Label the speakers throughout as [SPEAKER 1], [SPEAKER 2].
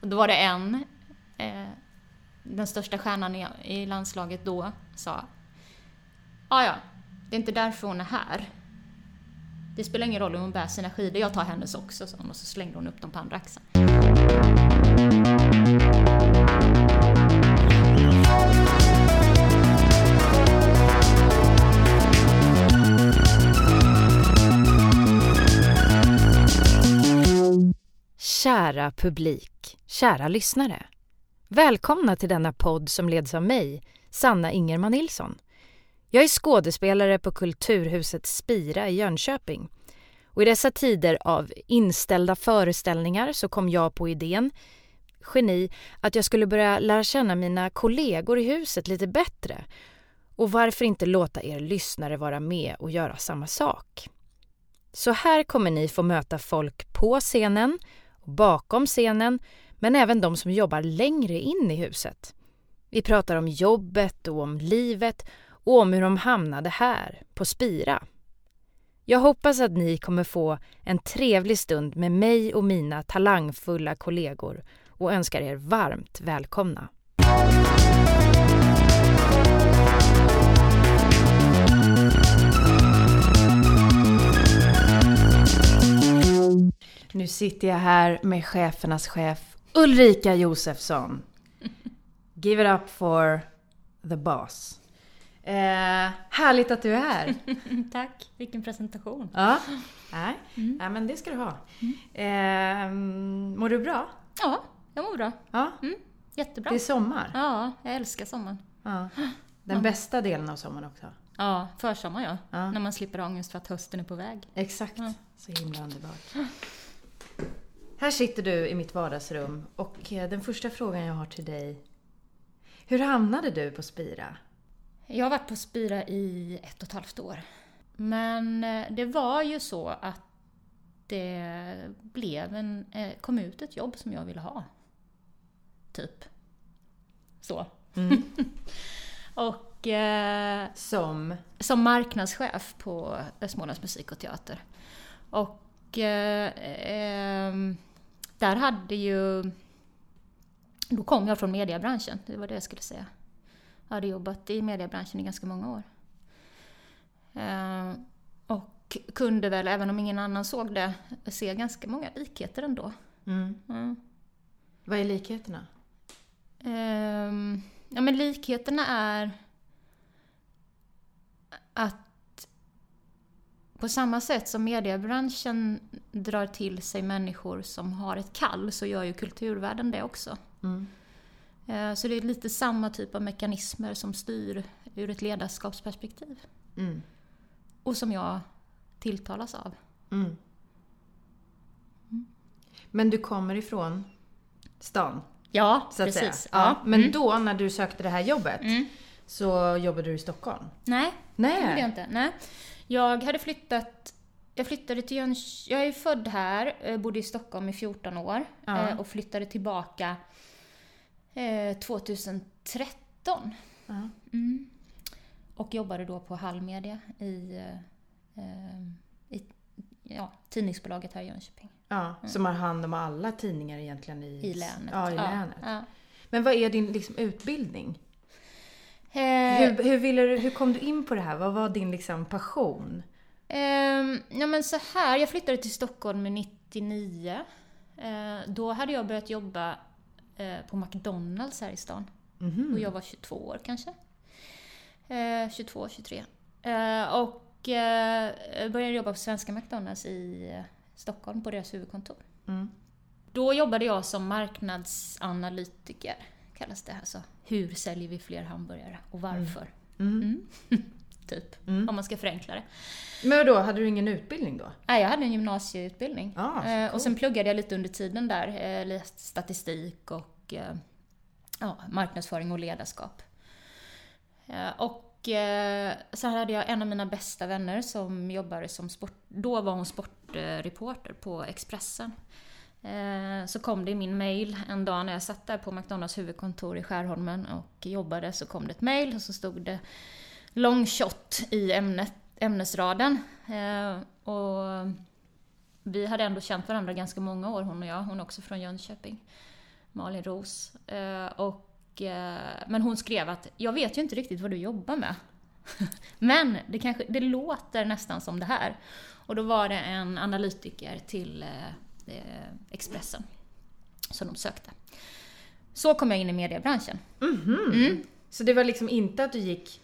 [SPEAKER 1] Och då var det en, eh, den största stjärnan i, i landslaget då, sa Ja, ja, det är inte därför hon är här. Det spelar ingen roll om hon bär sina skidor, jag tar hennes också, sa hon och så slängde hon upp dem på andra axeln.
[SPEAKER 2] Kära publik, kära lyssnare. Välkomna till denna podd som leds av mig, Sanna Ingerman Nilsson. Jag är skådespelare på Kulturhuset Spira i Jönköping. Och I dessa tider av inställda föreställningar så kom jag på idén, geni, att jag skulle börja lära känna mina kollegor i huset lite bättre. Och varför inte låta er lyssnare vara med och göra samma sak? Så här kommer ni få möta folk på scenen bakom scenen, men även de som jobbar längre in i huset. Vi pratar om jobbet och om livet och om hur de hamnade här, på Spira. Jag hoppas att ni kommer få en trevlig stund med mig och mina talangfulla kollegor och önskar er varmt välkomna. Nu sitter jag här med chefernas chef Ulrika Josefsson. Give it up for the boss. Eh, härligt att du är här.
[SPEAKER 1] Tack, vilken presentation.
[SPEAKER 2] Ja, Nej. Mm. Nej, men det ska du ha. Eh, mår du bra?
[SPEAKER 1] Ja, jag mår bra.
[SPEAKER 2] Ja.
[SPEAKER 1] Mm, jättebra.
[SPEAKER 2] Det är sommar.
[SPEAKER 1] Ja, jag älskar sommaren.
[SPEAKER 2] Ja. Den bästa delen av sommaren också.
[SPEAKER 1] Ja, försommar ja.
[SPEAKER 2] Ja.
[SPEAKER 1] När man slipper ångest för att hösten är på väg.
[SPEAKER 2] Exakt.
[SPEAKER 1] Ja.
[SPEAKER 2] Så himla underbart. Här sitter du i mitt vardagsrum och eh, den första frågan jag har till dig. Hur hamnade du på Spira?
[SPEAKER 1] Jag har varit på Spira i ett och ett halvt år. Men eh, det var ju så att det blev en, eh, kom ut ett jobb som jag ville ha. Typ. Så. och eh,
[SPEAKER 2] Som?
[SPEAKER 1] som marknadschef på Smålands musik och teater. Och eh, ehm, där hade ju... Då kom jag från mediebranschen, det var det jag skulle säga. Jag hade jobbat i mediebranschen i ganska många år. Eh, och kunde väl, även om ingen annan såg det, se ganska många likheter ändå.
[SPEAKER 2] Mm.
[SPEAKER 1] Mm.
[SPEAKER 2] Vad är likheterna?
[SPEAKER 1] Ehm, ja, men likheterna är att på samma sätt som mediebranschen drar till sig människor som har ett kall så gör ju kulturvärlden det också.
[SPEAKER 2] Mm.
[SPEAKER 1] Eh, Så det är lite samma typ av mekanismer som styr ur ett ledarskapsperspektiv.
[SPEAKER 2] Mm.
[SPEAKER 1] Och som jag tilltalas av.
[SPEAKER 2] Mm. Men du kommer ifrån stan,
[SPEAKER 1] Ja, precis.
[SPEAKER 2] säga. Ja. Men
[SPEAKER 1] Mm.
[SPEAKER 2] då när du sökte det här jobbet
[SPEAKER 1] Mm.
[SPEAKER 2] så jobbade du i Stockholm?
[SPEAKER 1] Nej, det gjorde jag
[SPEAKER 2] Nej.
[SPEAKER 1] inte. Nej. Jag hade flyttat jag flyttade till Jönköping. Jag är född här, eh, bodde i Stockholm i 14 år
[SPEAKER 2] Ja.
[SPEAKER 1] eh, och flyttade tillbaka eh, 2013.
[SPEAKER 2] Ja.
[SPEAKER 1] Mm. Och jobbade då på Hallmedia i, eh, eh, i ja, tidningsbolaget här i Jönköping.
[SPEAKER 2] Ja, som har hand om alla tidningar egentligen i,
[SPEAKER 1] I länet.
[SPEAKER 2] Ja, i länet. Men vad är din liksom, utbildning?
[SPEAKER 1] Eh,
[SPEAKER 2] Hur, hur, ville du, hur kom du in på det här? Vad var din liksom, passion?
[SPEAKER 1] Ehm, ja men så här, jag flyttade till Stockholm med 99. Eh, då hade jag börjat jobba eh, på McDonalds här i stan.
[SPEAKER 2] Mhm.
[SPEAKER 1] Och jag var 22 år kanske. Eh, 22, 23. Eh, och eh, började jobba på svenska McDonalds i eh, Stockholm på deras huvudkontor.
[SPEAKER 2] Mm.
[SPEAKER 1] Då jobbade jag som marknadsanalytiker, kallas det. Alltså, hur säljer vi fler hamburgare och varför?
[SPEAKER 2] Mm.
[SPEAKER 1] Typ,
[SPEAKER 2] Mm.
[SPEAKER 1] om man ska förenkla det.
[SPEAKER 2] Men då hade du ingen utbildning då?
[SPEAKER 1] Nej, jag hade en gymnasieutbildning.
[SPEAKER 2] Ah, så
[SPEAKER 1] eh, och sen pluggade jag lite under tiden där, eh, läst statistik och eh, ja, marknadsföring och ledarskap. Och sen hade jag en av mina bästa vänner som jobbade som sport... Då var hon sportreporter på Expressen. Eh, så kom det i min mail en dag när jag satt där på McDonalds huvudkontor i Skärholmen och jobbade så kom det ett mail och så stod det long shot i ämnet, ämnesraden. Eh, och vi hade ändå känt varandra ganska många år, hon och jag. Hon är också från Jönköping. Malin Ros. Eh, och, men hon skrev att jag vet ju inte riktigt vad du jobbar med. men det, kanske, det låter nästan som det här. Och då var det en analytiker till Expressen som de sökte. Så kom jag in i mediebranschen.
[SPEAKER 2] Mm-hmm. Mm. Så det var liksom inte att du gick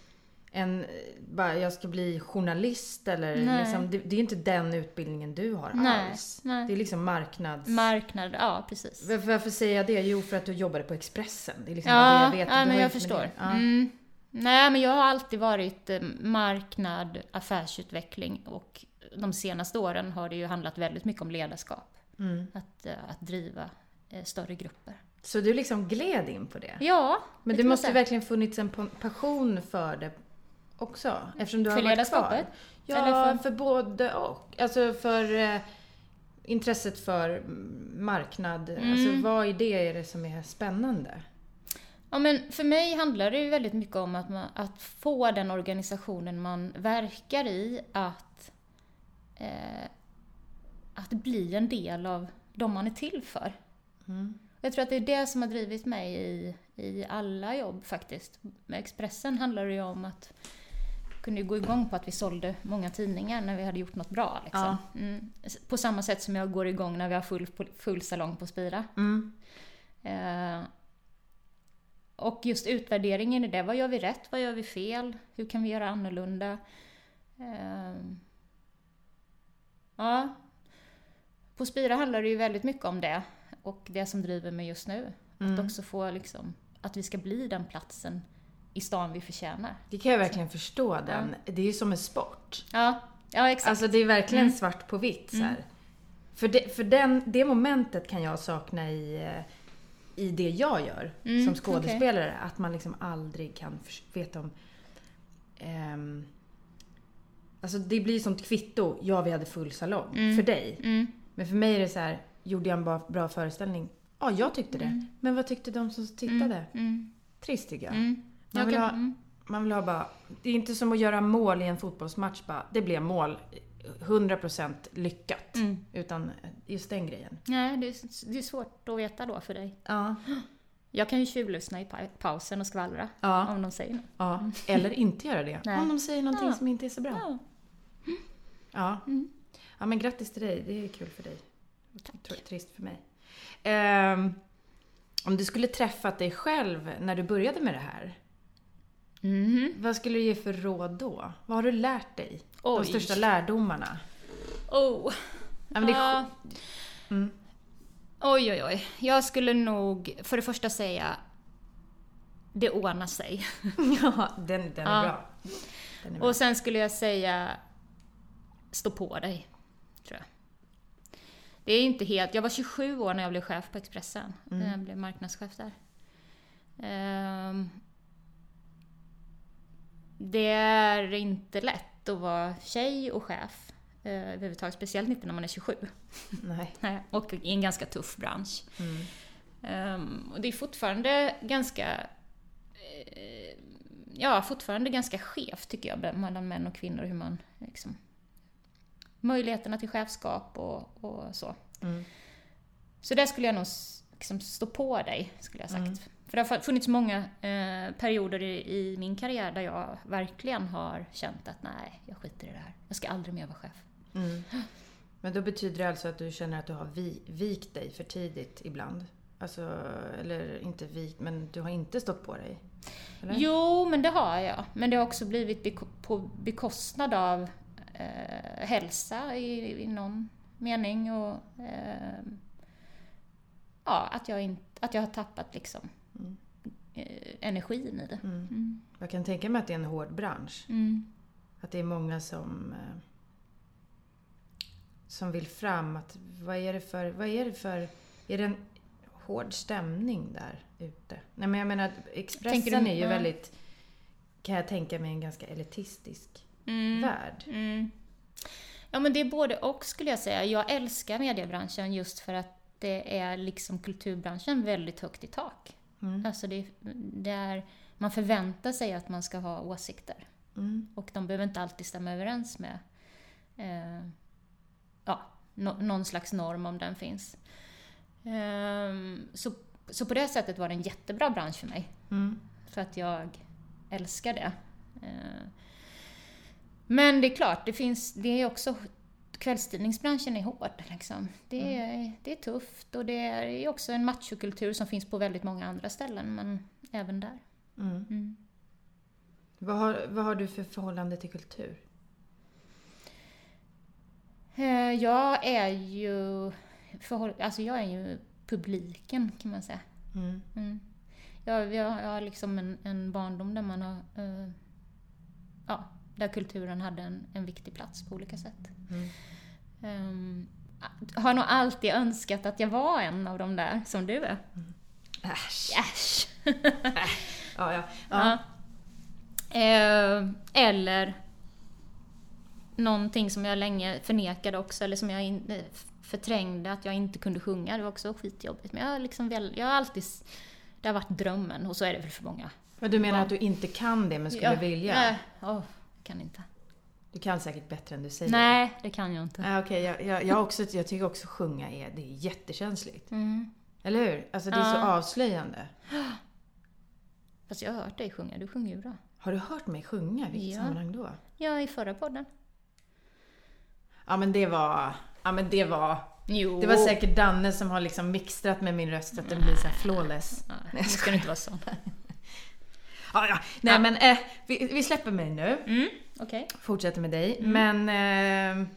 [SPEAKER 2] en, bara jag ska bli journalist eller liksom, det, det, är inte den utbildningen du har nej, alls. Nej. Det är liksom marknads...
[SPEAKER 1] Marknad, ja precis.
[SPEAKER 2] Varför, varför, säger jag det? Jo, för att du jobbade på Expressen. Det är liksom ja, det jag vet.
[SPEAKER 1] Ja, men jag förstår. Ja. Mm. Nej, men jag har alltid varit eh, marknad, affärsutveckling och de senaste åren har det ju handlat väldigt mycket om ledarskap. Mm. Att, eh, att driva eh, större grupper.
[SPEAKER 2] Så du liksom gled in på det?
[SPEAKER 1] Ja.
[SPEAKER 2] Men det måste ju verkligen funnits en passion för det också? Eftersom du
[SPEAKER 1] för
[SPEAKER 2] har varit kvar.
[SPEAKER 1] Ja,
[SPEAKER 2] för... för både och. Alltså för eh, intresset för marknad. Mm. Alltså vad i det är det som är spännande?
[SPEAKER 1] Ja, men för mig handlar det ju väldigt mycket om att, man, att få den organisationen man verkar i att, eh, att bli en del av de man är till för. Mm. Jag tror att det är det som har drivit mig i, i alla jobb faktiskt. Med Expressen handlar det ju om att kunde gå igång på att vi sålde många tidningar när vi hade gjort något bra. Liksom. Ja. Mm. På samma sätt som jag går igång när vi har full, full salong på Spira. Mm. Eh, och just utvärderingen i det, vad gör vi rätt, vad gör vi fel, hur kan vi göra annorlunda? Eh, ja, på Spira handlar det ju väldigt mycket om det och det som driver mig just nu. Mm. Att också få liksom, att vi ska bli den platsen i stan vi förtjänar.
[SPEAKER 2] Det kan jag verkligen förstå den. Ja. Det är ju som en sport.
[SPEAKER 1] Ja, ja exakt.
[SPEAKER 2] Alltså det är verkligen mm. svart på vitt så mm. För, det, för den, det momentet kan jag sakna i, eh, i det jag gör mm, som skådespelare. Okay. Att man liksom aldrig kan veta om... Um, alltså det blir som ett kvitto. Ja, vi hade full salong. Mm. För dig. Mm. Men för mig är det så här, gjorde jag en bra, bra föreställning? Ja, jag tyckte det. Mm. Men vad tyckte de som tittade? Trist tycker jag. Man vill, ha, mm. man vill ha bara... Det är inte som att göra mål i en fotbollsmatch bara. Det blev mål. 100% lyckat. Mm. Utan just den grejen.
[SPEAKER 1] Nej, det är, det är svårt att veta då för dig. Ja. Jag kan ju tjuvlyssna i pausen och skvallra ja. om de säger något.
[SPEAKER 2] Ja. Mm. Eller inte göra det. Nej. Om de säger någonting ja. som inte är så bra. Ja. Ja. Mm. Ja, men grattis till dig. Det är kul för dig. Tack. Trist för mig. Um, om du skulle träffat dig själv när du började med det här. Mm. Vad skulle du ge för råd då? Vad har du lärt dig? Oj. De största lärdomarna?
[SPEAKER 1] Oh. Ja, men det är... mm. Oj, oj, oj. Jag skulle nog för det första säga det ordnar sig.
[SPEAKER 2] ja, den, den är, ja.
[SPEAKER 1] den är bra. Och sen skulle jag säga stå på dig, tror jag. Det är inte helt... Jag var 27 år när jag blev chef på Expressen. Mm. När jag blev marknadschef där. Um, det är inte lätt att vara tjej och chef eh, överhuvudtaget, speciellt inte när man är 27.
[SPEAKER 2] Nej.
[SPEAKER 1] och i en ganska tuff bransch. Mm. Um, och det är fortfarande ganska eh, ja, fortfarande ganska skevt tycker jag mellan män och kvinnor hur man liksom, möjligheterna till chefskap och, och så. Mm. Så där skulle jag nog liksom stå på dig, skulle jag sagt. Mm. För det har funnits många eh, perioder i, i, min karriär där jag verkligen har känt att nej, jag skiter i det här. Jag ska aldrig mer vara chef. Mm.
[SPEAKER 2] Men då betyder det alltså att du känner att du har vi, vikt dig för tidigt ibland? Alltså, eller inte vikt, men du har inte stått på dig?
[SPEAKER 1] Eller? Jo, men det har jag. Men det har också blivit på bekostnad av eh, hälsa i, i någon mening. Och, eh, ja, att jag, in, att jag har tappat liksom mm. energin i det. Mm.
[SPEAKER 2] Mm. Jag kan tänka mig att det är en hård bransch. Mm. Att det är många som eh, som vill fram. Att vad är det för, vad är det för, är det en hård stämning där ute? Nej men jag menar, Expressen du, är ju ja. väldigt, kan jag tänka mig, en ganska elitistisk mm. värld. Mm.
[SPEAKER 1] Ja men det är både och skulle jag säga. Jag älskar mediebranschen just för att det är liksom kulturbranschen väldigt högt i tak. Mm. Alltså det, det, är, man förväntar sig att man ska ha åsikter. Mm. Och de behöver inte alltid stämma överens med eh, ja, no, någon slags norm om den finns. Um, så så på det sättet var det en jättebra bransch för mig.
[SPEAKER 2] Mm.
[SPEAKER 1] För att jag älskar det. Eh, Men det är klart, det finns, det är också kvällstidningsbranschen är hård. Liksom. Det, är, det är tufft och det är också en machokultur som finns på väldigt många andra ställen, men även där.
[SPEAKER 2] Mm.
[SPEAKER 1] Mm.
[SPEAKER 2] Vad, har, vad har du för förhållande till kultur?
[SPEAKER 1] Eh, Jag är ju, förhåll, alltså jag är ju publiken kan man säga.
[SPEAKER 2] Mm.
[SPEAKER 1] Mm. Jag, jag, jag har liksom en, en barndom där man har, eh, ja, där kulturen hade en, en viktig plats på olika sätt.
[SPEAKER 2] Mm.
[SPEAKER 1] Um, har nog alltid önskat att jag var en av de där, som du är.
[SPEAKER 2] Äsch.
[SPEAKER 1] Äsch!
[SPEAKER 2] Ja, ja.
[SPEAKER 1] Ja. Eh, eller någonting som jag länge förnekade också, eller som jag in, eh, förträngde, att jag inte kunde sjunga. Det var också skitjobbigt. Men jag har, liksom väl, jag har alltid... Det har varit drömmen, och så är det väl för många.
[SPEAKER 2] Men du menar att du inte kan det men skulle
[SPEAKER 1] Ja,
[SPEAKER 2] vilja?
[SPEAKER 1] Åh, jag kan inte.
[SPEAKER 2] Du kan säkert bättre än du säger.
[SPEAKER 1] Nej, det kan jag inte.
[SPEAKER 2] Ah, Okej, jag, jag, jag, också, jag tycker också sjunga är, det är jättekänsligt.
[SPEAKER 1] Mm.
[SPEAKER 2] Eller hur? Alltså det är så
[SPEAKER 1] Ja.
[SPEAKER 2] avslöjande.
[SPEAKER 1] Fast jag har hört dig sjunga, du sjunger ju bra.
[SPEAKER 2] Har du hört mig sjunga? Vilket
[SPEAKER 1] Ja.
[SPEAKER 2] sammanhang då?
[SPEAKER 1] Ja, i förra podden.
[SPEAKER 2] Ja men det var... Ja men det var...
[SPEAKER 1] Jo.
[SPEAKER 2] Det var säkert Danne som har liksom mixtrat med min röst så att den blir så här flawless.
[SPEAKER 1] Nej, det ska inte vara så.
[SPEAKER 2] Ja, ja. Nej
[SPEAKER 1] Ja.
[SPEAKER 2] men eh, vi, vi släpper mig nu.
[SPEAKER 1] Mm, okej.
[SPEAKER 2] Fortsätter med dig.
[SPEAKER 1] Mm.
[SPEAKER 2] Men eh,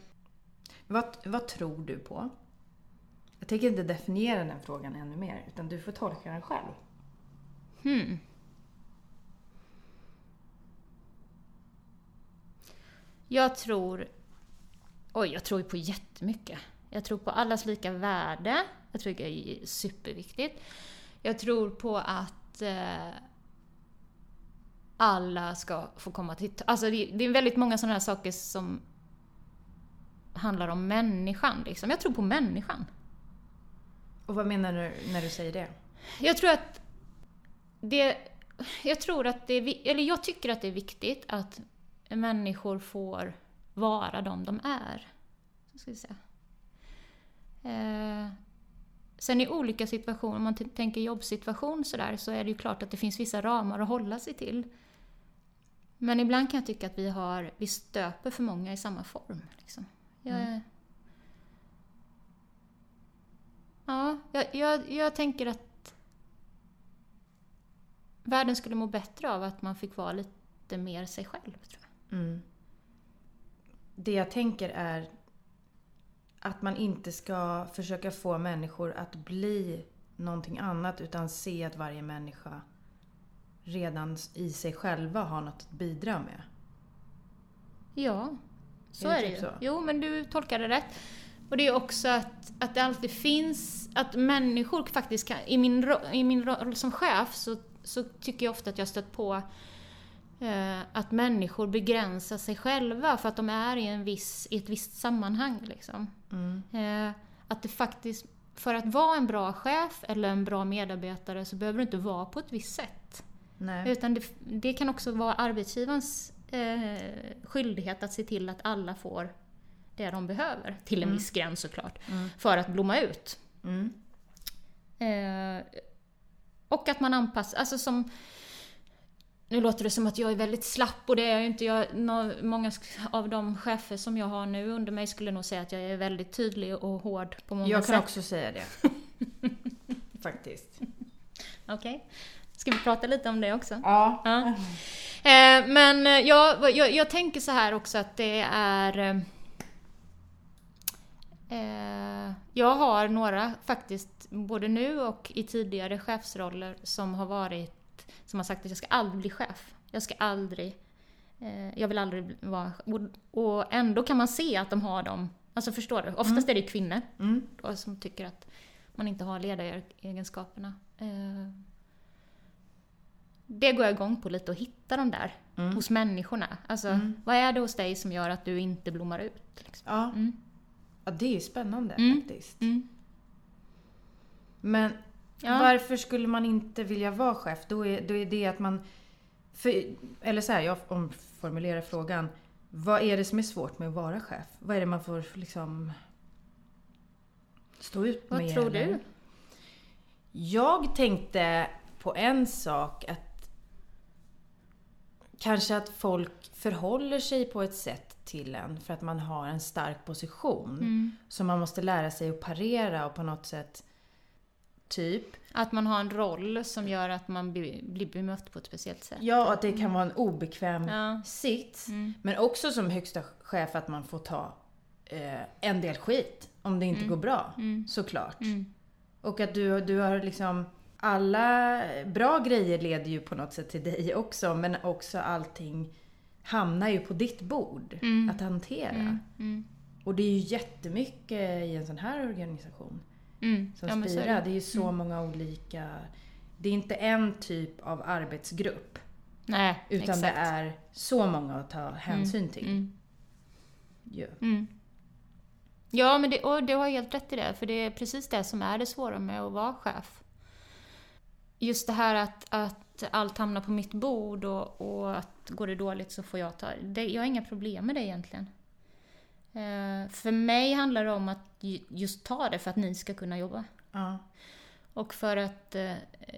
[SPEAKER 2] vad, vad tror du på? Jag tänker inte definiera den frågan ännu mer, utan du får tolka den själv.
[SPEAKER 1] Hmm. Jag tror... Oj, jag tror ju på jättemycket. Jag tror på allas lika värde. Jag tror det är superviktigt. Jag tror på att eh, alla ska få komma till... Alltså det, det är väldigt många sådana här saker som handlar om människan. Liksom. Jag tror på människan.
[SPEAKER 2] Och vad menar du när du säger det?
[SPEAKER 1] Jag tror att det... Jag tror att det eller jag tycker att det är viktigt att människor får vara de de är. Så ska vi säga. Eh, sen i olika situationer, om man tänker jobbsituation sådär, så är det ju klart att det finns vissa ramar att hålla sig till. Men ibland kan jag tycka att vi har, vi stöper för många i samma form. Liksom. Jag,
[SPEAKER 2] Mm.
[SPEAKER 1] Ja, jag, jag, jag tänker att världen skulle må bättre av att man fick vara lite mer sig själv, tror jag.
[SPEAKER 2] Mm. Det jag tänker är att man inte ska försöka få människor att bli någonting annat utan se att varje människa redan i sig själva har något att bidra med.
[SPEAKER 1] Ja, så
[SPEAKER 2] Är
[SPEAKER 1] är
[SPEAKER 2] det
[SPEAKER 1] det,
[SPEAKER 2] typ
[SPEAKER 1] ju.
[SPEAKER 2] så?
[SPEAKER 1] Jo, men du tolkade rätt. Och det är också att, att det alltid finns, att människor faktiskt kan, i min, ro, i min roll som chef så, så tycker jag ofta att jag har stött på eh, att människor begränsar sig själva för att de är i, en viss, i ett visst sammanhang. Liksom.
[SPEAKER 2] Mm.
[SPEAKER 1] Eh, att det faktiskt, för att vara en bra chef eller en bra medarbetare så behöver du inte vara på ett visst sätt.
[SPEAKER 2] Nej.
[SPEAKER 1] Utan det, det kan också vara arbetsgivarens eh, skyldighet att se till att alla får det de behöver, till en
[SPEAKER 2] Mm.
[SPEAKER 1] viss gräns såklart,
[SPEAKER 2] Mm.
[SPEAKER 1] för att blomma ut.
[SPEAKER 2] Mm.
[SPEAKER 1] Eh, och att man anpassar, alltså som... Nu låter det som att jag är väldigt slapp och det är jag inte. Jag, många av de chefer som jag har nu under mig skulle nog säga att jag är väldigt tydlig och hård på många
[SPEAKER 2] Jag kan
[SPEAKER 1] sätt.
[SPEAKER 2] också säga det. Faktiskt.
[SPEAKER 1] Okej. Ska vi prata lite om det också?
[SPEAKER 2] Ja.
[SPEAKER 1] Ja. Eh, men eh, jag, jag, jag tänker så här också att det är... eh, jag har några faktiskt, både nu och i tidigare chefsroller, som har varit som har sagt att jag ska aldrig bli chef. Jag ska aldrig... Eh, jag vill aldrig vara... Och, och ändå kan man se att de har dem. Alltså förstår du? Oftast är det kvinnor
[SPEAKER 2] Mm.
[SPEAKER 1] då, som tycker att man inte har ledaregenskaperna. Eh, det går jag igång på lite och hitta de där
[SPEAKER 2] Mm.
[SPEAKER 1] hos människorna. Alltså,
[SPEAKER 2] Mm.
[SPEAKER 1] vad är det hos dig som gör att du inte blommar ut? Liksom?
[SPEAKER 2] Ja.
[SPEAKER 1] Mm.
[SPEAKER 2] ja, det är ju spännande
[SPEAKER 1] Mm.
[SPEAKER 2] faktiskt.
[SPEAKER 1] Mm.
[SPEAKER 2] Men
[SPEAKER 1] Ja.
[SPEAKER 2] varför skulle man inte vilja vara chef? Då är, då är det att man... För, eller så här, jag omformulerar frågan. Vad är det som är svårt med att vara chef? Vad är det man får liksom stå ut
[SPEAKER 1] Vad
[SPEAKER 2] med?
[SPEAKER 1] tror
[SPEAKER 2] eller?
[SPEAKER 1] du?
[SPEAKER 2] Jag tänkte på en sak att kanske att folk förhåller sig på ett sätt till en för att man har en stark position.
[SPEAKER 1] Mm.
[SPEAKER 2] Så man måste lära sig att parera och på något sätt Typ.
[SPEAKER 1] Att man har en roll som gör att man blir bemött på ett speciellt sätt.
[SPEAKER 2] Ja, att det kan vara en obekväm
[SPEAKER 1] Ja.
[SPEAKER 2] sits.
[SPEAKER 1] Mm.
[SPEAKER 2] Men också som högsta chef att man får ta eh, en del skit om det inte går bra.
[SPEAKER 1] Mm.
[SPEAKER 2] Såklart.
[SPEAKER 1] Mm.
[SPEAKER 2] Och att du, du har liksom alla bra grejer leder ju på något sätt till dig också. Men också allting hamnar ju på ditt bord
[SPEAKER 1] Mm.
[SPEAKER 2] att hantera.
[SPEAKER 1] Mm. Mm.
[SPEAKER 2] Och det är ju jättemycket i en sån här organisation
[SPEAKER 1] Mm.
[SPEAKER 2] som
[SPEAKER 1] Ja,
[SPEAKER 2] Spira.
[SPEAKER 1] det.
[SPEAKER 2] Är ju så många olika... Det är inte en typ av arbetsgrupp.
[SPEAKER 1] Nej,
[SPEAKER 2] Utan
[SPEAKER 1] exakt.
[SPEAKER 2] det är så många att ta hänsyn till.
[SPEAKER 1] Mm. Mm. Ja, men det, och du har helt rätt i det, för det är precis det som är det svåra med att vara chef. Just det här att, att allt hamnar på mitt bord och, och att går det dåligt så får jag ta det. Jag har inga problem med det egentligen. Eh, för mig handlar det om att ju- just ta det för att ni ska kunna jobba.
[SPEAKER 2] Ja.
[SPEAKER 1] Och för att, eh,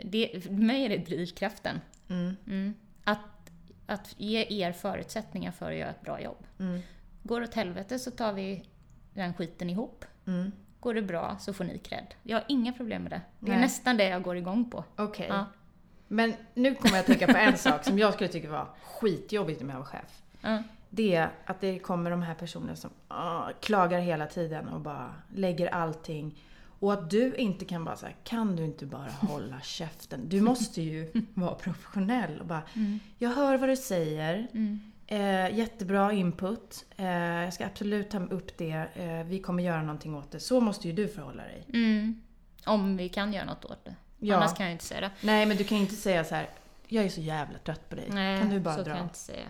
[SPEAKER 1] det, för mig är det drivkraften.
[SPEAKER 2] Mm.
[SPEAKER 1] Mm. Att, att ge er förutsättningar för att göra ett bra jobb.
[SPEAKER 2] Mm.
[SPEAKER 1] Går det åt helvete så tar vi den skiten ihop.
[SPEAKER 2] Mm.
[SPEAKER 1] Går det bra så får ni cred. Jag har inga problem med det. Det är
[SPEAKER 2] Nej.
[SPEAKER 1] nästan det jag går igång på.
[SPEAKER 2] Okej.
[SPEAKER 1] Ja.
[SPEAKER 2] Men nu kommer jag att tänka på en sak som jag skulle tycka var skitjobbigt med att vara chef.
[SPEAKER 1] Ja.
[SPEAKER 2] Det är att det kommer de här personerna som ah, klagar hela tiden och bara lägger allting. Och att du inte kan bara säga, kan du inte bara hålla käften? Du måste ju vara professionell och bara, jag hör vad du säger.
[SPEAKER 1] Mm.
[SPEAKER 2] Eh, jättebra input. Eh, jag ska absolut ta upp det. Eh, vi kommer göra någonting åt det. Så måste ju du förhålla dig.
[SPEAKER 1] Mm. Om vi kan göra något åt det.
[SPEAKER 2] Ja.
[SPEAKER 1] Annars kan jag inte säga det.
[SPEAKER 2] Nej, men du kan ju inte säga så här. Jag är så jävla trött på dig.
[SPEAKER 1] Nej,
[SPEAKER 2] kan du bara
[SPEAKER 1] så
[SPEAKER 2] dra?
[SPEAKER 1] kan jag inte säga.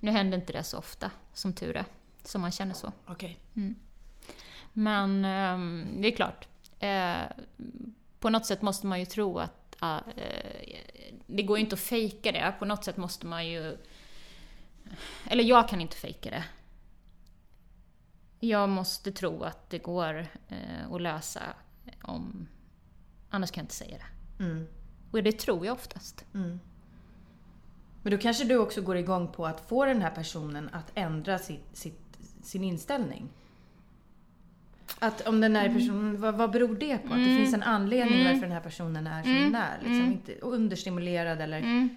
[SPEAKER 1] Nu händer inte det så ofta, som tur är. Som man känner så.
[SPEAKER 2] Okej.
[SPEAKER 1] Men ehm, det är klart. Eh, på något sätt måste man ju tro att... ah, eh, det går ju inte att fejka det. På något sätt måste man ju... Eller jag kan inte fejka det. Jag måste tro att det går eh, att lösa om... Annars kan jag inte säga det.
[SPEAKER 2] Mm.
[SPEAKER 1] Och det tror jag oftast.
[SPEAKER 2] Mm. Men då kanske du också går igång på att få den här personen att ändra sitt, sitt, sin inställning. Att om den här personen, vad, vad beror det på? Att det finns en anledning varför den här personen är som den är. Liksom, inte understimulerad eller
[SPEAKER 1] Mm.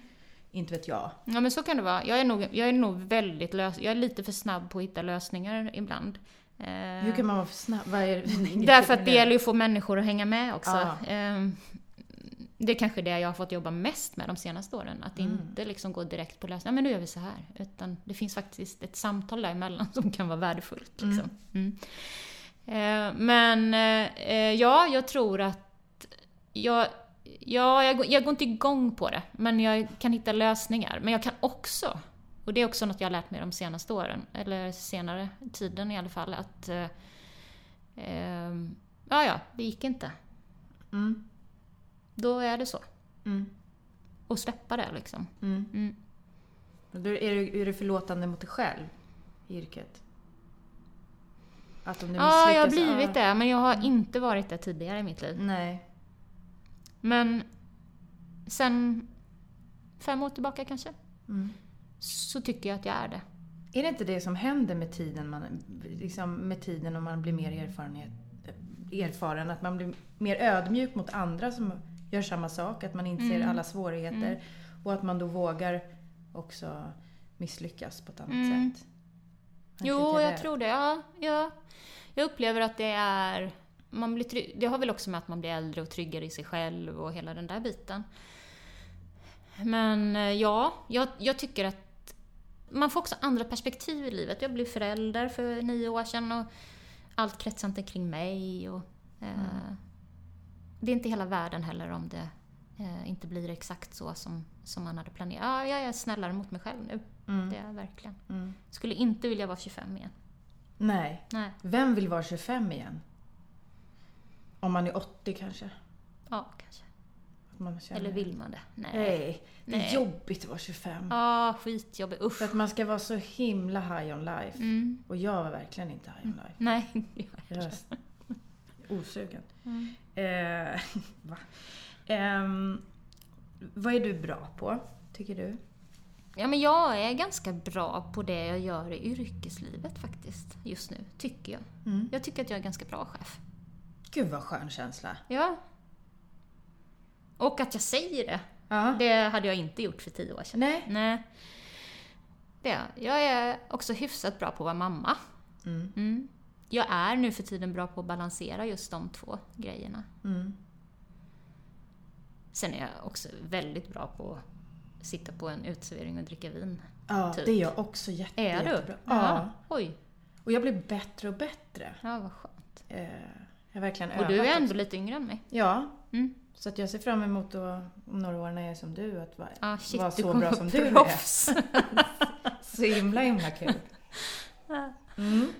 [SPEAKER 2] Inte vet jag.
[SPEAKER 1] Ja men så kan det vara. Jag är nog, jag är nog väldigt lös... Jag är lite för snabb på att hitta lösningar ibland. Eh,
[SPEAKER 2] Hur kan man vara för snabb? Vad är det?
[SPEAKER 1] Därför att det gäller ju att få människor att hänga med också. Ehm, Det är kanske det jag har fått jobba mest med de senaste åren. Att
[SPEAKER 2] Mm.
[SPEAKER 1] inte liksom gå direkt på lösning. Ja, men nu gör vi så här. Utan det finns faktiskt ett samtal däremellan som kan vara värdefullt. Liksom. Mm. Eh, Men ja, jag tror att jag, ja, jag, går- jag går inte igång på det. Men jag kan hitta lösningar. Men jag kan också, och det är också något jag har lärt mig de senaste åren, eller senare tiden i alla fall, att eh, ehm, ja, ja, det gick inte.
[SPEAKER 2] Mm.
[SPEAKER 1] Då är det så.
[SPEAKER 2] Mm.
[SPEAKER 1] Och släppa det liksom.
[SPEAKER 2] Mm.
[SPEAKER 1] Mm.
[SPEAKER 2] Då är, du, är du förlåtande mot dig själv i yrket? Att om du
[SPEAKER 1] Ja, jag har blivit det, men jag har inte varit det tidigare i mitt liv.
[SPEAKER 2] Nej.
[SPEAKER 1] Men sen fem år tillbaka kanske,
[SPEAKER 2] Mm.
[SPEAKER 1] så tycker jag att jag är det.
[SPEAKER 2] Är det inte det som händer med tiden, man, liksom med tiden om man blir mer erfarenhet, erfaren? Att man blir mer ödmjuk mot andra som gör samma sak? Att man inser
[SPEAKER 1] Mm.
[SPEAKER 2] alla svårigheter? Och att man då vågar också misslyckas på ett annat
[SPEAKER 1] Mm.
[SPEAKER 2] sätt?
[SPEAKER 1] Jo,
[SPEAKER 2] tycker
[SPEAKER 1] jag
[SPEAKER 2] det.
[SPEAKER 1] tror det. Ja, ja. Jag upplever att det är... Man blir trygg, det har väl också med att man blir äldre och tryggare i sig själv och hela den där biten. Men eh, ja, jag, jag tycker att man får också andra perspektiv i livet. Jag blev förälder för nio år sedan och allt kretsar inte kring mig. Och, eh, Det är inte hela världen heller om det eh, inte blir exakt så som, som man hade planerat. Ja, jag är snällare mot mig själv nu.
[SPEAKER 2] Mm.
[SPEAKER 1] Det är jag verkligen.
[SPEAKER 2] Mm.
[SPEAKER 1] Skulle inte vilja vara 25 igen.
[SPEAKER 2] Nej.
[SPEAKER 1] Nej.
[SPEAKER 2] Vem vill vara 25 igen? Om man är 80 kanske?
[SPEAKER 1] Ja, kanske.
[SPEAKER 2] Känner-
[SPEAKER 1] Eller vill man det? Nej.
[SPEAKER 2] Nej, det är
[SPEAKER 1] Nej.
[SPEAKER 2] jobbigt att vara 25.
[SPEAKER 1] Ja, skitjobbigt. Usch.
[SPEAKER 2] För att man ska vara så himla high on life.
[SPEAKER 1] Mm.
[SPEAKER 2] Och jag var verkligen inte high on life.
[SPEAKER 1] Nej.
[SPEAKER 2] Jag är osugen.
[SPEAKER 1] Mm.
[SPEAKER 2] Eh, va? Ehm, vad är du bra på, tycker du?
[SPEAKER 1] Ja, men jag är ganska bra på det jag gör i yrkeslivet faktiskt, just nu, tycker jag.
[SPEAKER 2] Mm.
[SPEAKER 1] Jag tycker att jag är ganska bra chef.
[SPEAKER 2] Gud vad skön känsla.
[SPEAKER 1] Ja. Och att jag säger det.
[SPEAKER 2] Ja.
[SPEAKER 1] Det hade jag inte gjort för tio år sedan.
[SPEAKER 2] Nej.
[SPEAKER 1] Nej. Det. Jag är också hyfsat bra på att vara mamma.
[SPEAKER 2] Mm.
[SPEAKER 1] Mm. Jag är nu för tiden bra på att balansera just de två grejerna.
[SPEAKER 2] Mm.
[SPEAKER 1] Sen är jag också väldigt bra på att sitta på en uteservering och dricka vin.
[SPEAKER 2] Ja,
[SPEAKER 1] Typ.
[SPEAKER 2] det är jag också jätte,
[SPEAKER 1] Är du?
[SPEAKER 2] jättebra. Ja.
[SPEAKER 1] Oj.
[SPEAKER 2] Och jag blir bättre och bättre.
[SPEAKER 1] Ja, vad skönt.
[SPEAKER 2] Eh, jag har verkligen
[SPEAKER 1] Och du är ändå
[SPEAKER 2] också.
[SPEAKER 1] lite yngre än mig.
[SPEAKER 2] Ja,
[SPEAKER 1] Mm.
[SPEAKER 2] så att jag ser fram emot då, om några år när jag är som du, att vara,
[SPEAKER 1] Ah, shit,
[SPEAKER 2] vara så bra som du är.
[SPEAKER 1] proffs.
[SPEAKER 2] Så himla himla kul. Mm.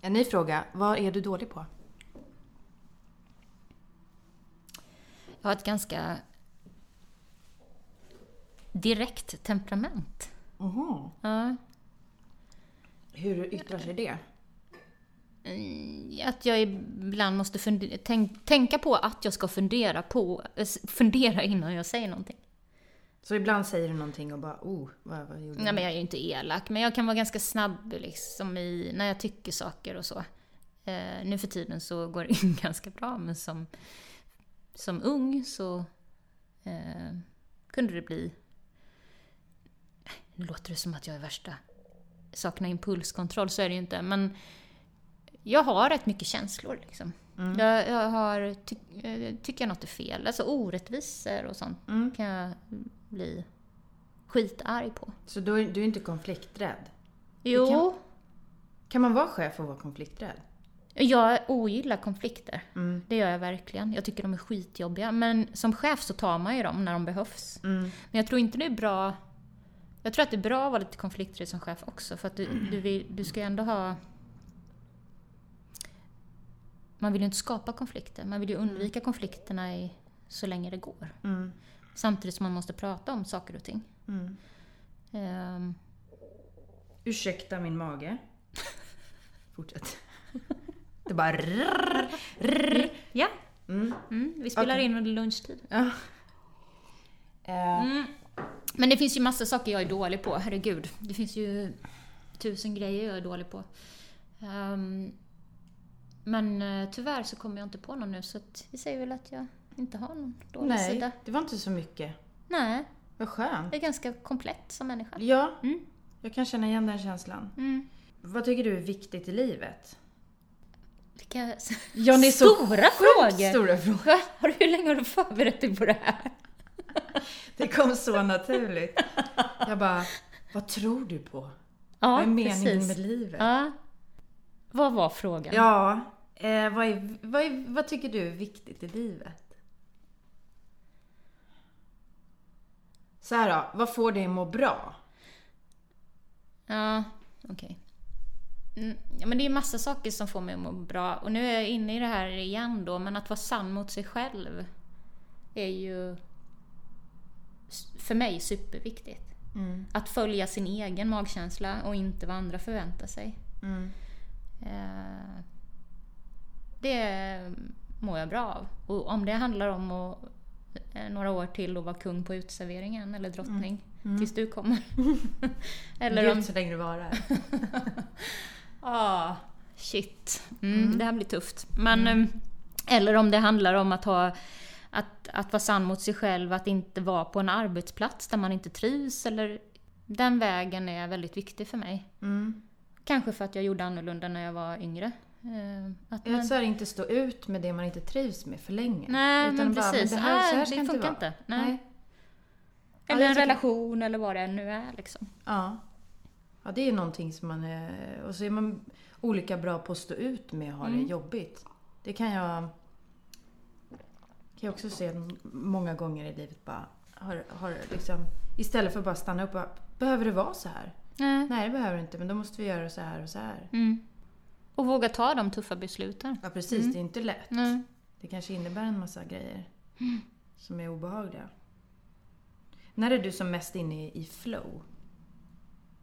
[SPEAKER 2] En ny fråga. Vad är du dålig på?
[SPEAKER 1] Jag har ett ganska direkt temperament.
[SPEAKER 2] Oho.
[SPEAKER 1] Ja.
[SPEAKER 2] Hur yttrar sig det?
[SPEAKER 1] Mm, Att jag ibland måste funde- tänk, tänka på att jag ska fundera på, eh, fundera innan jag säger någonting.
[SPEAKER 2] Så ibland säger du någonting och bara oh, vad, vad gjorde
[SPEAKER 1] Nej men jag är ju inte elak, men jag kan vara ganska snabb liksom i, när jag tycker saker och så. Eh, nu för tiden så går det in ganska bra, men som, som ung så eh, kunde det bli... Nu låter det som att jag är värsta saknar impulskontroll, så är det ju inte. Men jag har rätt mycket känslor liksom.
[SPEAKER 2] Mm.
[SPEAKER 1] Jag, jag har, ty, eh, tycker jag något är fel, alltså orättvisor och sånt
[SPEAKER 2] Mm.
[SPEAKER 1] kan jag bli skitarg på.
[SPEAKER 2] Så du, är- du är inte konflikträdd?
[SPEAKER 1] Jo,
[SPEAKER 2] Kan man vara chef och vara konflikträdd?
[SPEAKER 1] jag ogillar konflikter.
[SPEAKER 2] Mm.
[SPEAKER 1] Det gör jag verkligen. Jag tycker de är skitjobbiga. Men som chef så tar man ju dem när de behövs.
[SPEAKER 2] Mm.
[SPEAKER 1] Men jag tror inte det är bra... Jag tror att det är bra att vara lite konflikträdd som chef också. För att du, du, vill, du ska ju ändå ha... Man vill ju inte skapa konflikter. Man vill ju undvika konflikterna i, så länge det går.
[SPEAKER 2] Mm.
[SPEAKER 1] Samtidigt som man måste prata om saker och ting.
[SPEAKER 2] Mm.
[SPEAKER 1] Ehm,
[SPEAKER 2] Ursäkta min mage. Fortsätt. Det bara rrrr, rrrr.
[SPEAKER 1] ja,
[SPEAKER 2] Mm.
[SPEAKER 1] mm, vi spelar
[SPEAKER 2] Okej.
[SPEAKER 1] in under lunchtid.
[SPEAKER 2] Ja.
[SPEAKER 1] Mm. Men det finns ju massa saker jag är dålig på, herregud. Det finns ju tusen grejer jag är dålig på. Ehm, men eh, tyvärr så kommer jag inte på någon nu, så att vi säger väl att jag inte har någon dålig
[SPEAKER 2] nej,
[SPEAKER 1] sida.
[SPEAKER 2] det var inte så mycket.
[SPEAKER 1] Nej,
[SPEAKER 2] Vad skönt.
[SPEAKER 1] jag är ganska komplett som människa.
[SPEAKER 2] Ja,
[SPEAKER 1] Mm.
[SPEAKER 2] jag kan känna igen den känslan.
[SPEAKER 1] Mm.
[SPEAKER 2] Vad tycker du är viktigt i livet?
[SPEAKER 1] Vilka
[SPEAKER 2] Ja, det är så
[SPEAKER 1] stora frågor!
[SPEAKER 2] Stora frågor.
[SPEAKER 1] Har du, hur länge har du förberett dig på det här?
[SPEAKER 2] Det kom så naturligt. Jag bara, vad tror du på?
[SPEAKER 1] Ja,
[SPEAKER 2] vad är meningen
[SPEAKER 1] precis.
[SPEAKER 2] med livet?
[SPEAKER 1] Ja. Vad var frågan?
[SPEAKER 2] Ja, eh, vad, är, vad, är, vad tycker du är viktigt i livet? Så här då, vad får dig att må bra?
[SPEAKER 1] Ja, okej. Mm, ja, men det är massa saker som får mig att må bra. Och nu är jag inne i det här igen då, men att vara sann mot sig själv är ju för mig superviktigt.
[SPEAKER 2] Mm.
[SPEAKER 1] Att följa sin egen magkänsla och inte vad andra förväntar sig.
[SPEAKER 2] Mm.
[SPEAKER 1] Eh, det mår jag bra av. Och om det handlar om att eh, några år till och vara kung på uteserveringen eller drottning tills du kommer. eller
[SPEAKER 2] Gud
[SPEAKER 1] om
[SPEAKER 2] så länge du varar.
[SPEAKER 1] Ah, shit. Mm, Det här blir tufft. Men, eh, Eller om det handlar om att, ha, att, att vara sann mot sig själv, att inte vara på en arbetsplats där man inte trivs. Eller, den vägen är väldigt viktig för mig.
[SPEAKER 2] Mm.
[SPEAKER 1] Kanske för att jag gjorde annorlunda när jag var yngre. Eh, Att
[SPEAKER 2] Att så här, inte stå ut med det man inte trivs med för länge.
[SPEAKER 1] nej, men
[SPEAKER 2] bara,
[SPEAKER 1] precis.
[SPEAKER 2] det här, så här
[SPEAKER 1] nej, det funkar inte. Nej.
[SPEAKER 2] Nej. Ja,
[SPEAKER 1] Eller
[SPEAKER 2] jag
[SPEAKER 1] en relation eller vad det nu är. Liksom.
[SPEAKER 2] Ja. ja, det är någonting som man är... Och så är man olika bra på att stå ut med att ha
[SPEAKER 1] Mm.
[SPEAKER 2] det jobbigt. Det kan jag... kan jag också se många gånger i livet bara har, har liksom... Istället för att bara stanna upp och bara, behöver det vara så här?
[SPEAKER 1] Nej.
[SPEAKER 2] Nej, det behöver det inte, men då måste vi göra så här och så här.
[SPEAKER 1] Mm. Och våga ta de tuffa besluten.
[SPEAKER 2] Ja, precis.
[SPEAKER 1] Mm.
[SPEAKER 2] Det är inte lätt.
[SPEAKER 1] Nej.
[SPEAKER 2] Det kanske innebär en massa grejer
[SPEAKER 1] Mm.
[SPEAKER 2] som är obehagliga. När är du som mest inne i, flow?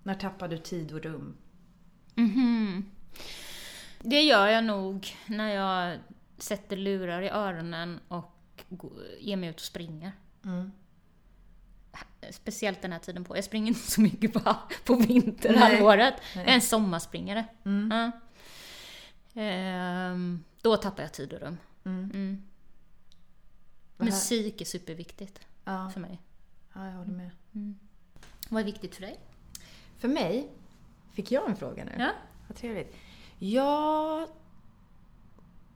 [SPEAKER 2] När tappar du tid och rum?
[SPEAKER 1] Mhm. Det gör jag nog när jag sätter lurar i öronen och ger mig ut och springer.
[SPEAKER 2] Mm.
[SPEAKER 1] Speciellt den här tiden på Jag springer inte så mycket på, på vinterhalvåret. Jag är en sommarspringare.
[SPEAKER 2] Mm.
[SPEAKER 1] Ja. Ehm, då tappar jag tid och rum.
[SPEAKER 2] Mm.
[SPEAKER 1] Mm. Musik är superviktigt
[SPEAKER 2] Ja,
[SPEAKER 1] för mig.
[SPEAKER 2] ja, jag håller med.
[SPEAKER 1] Vad är viktigt för dig?
[SPEAKER 2] För mig, fick jag en fråga nu?
[SPEAKER 1] Ja.
[SPEAKER 2] Vad trevligt. Ja...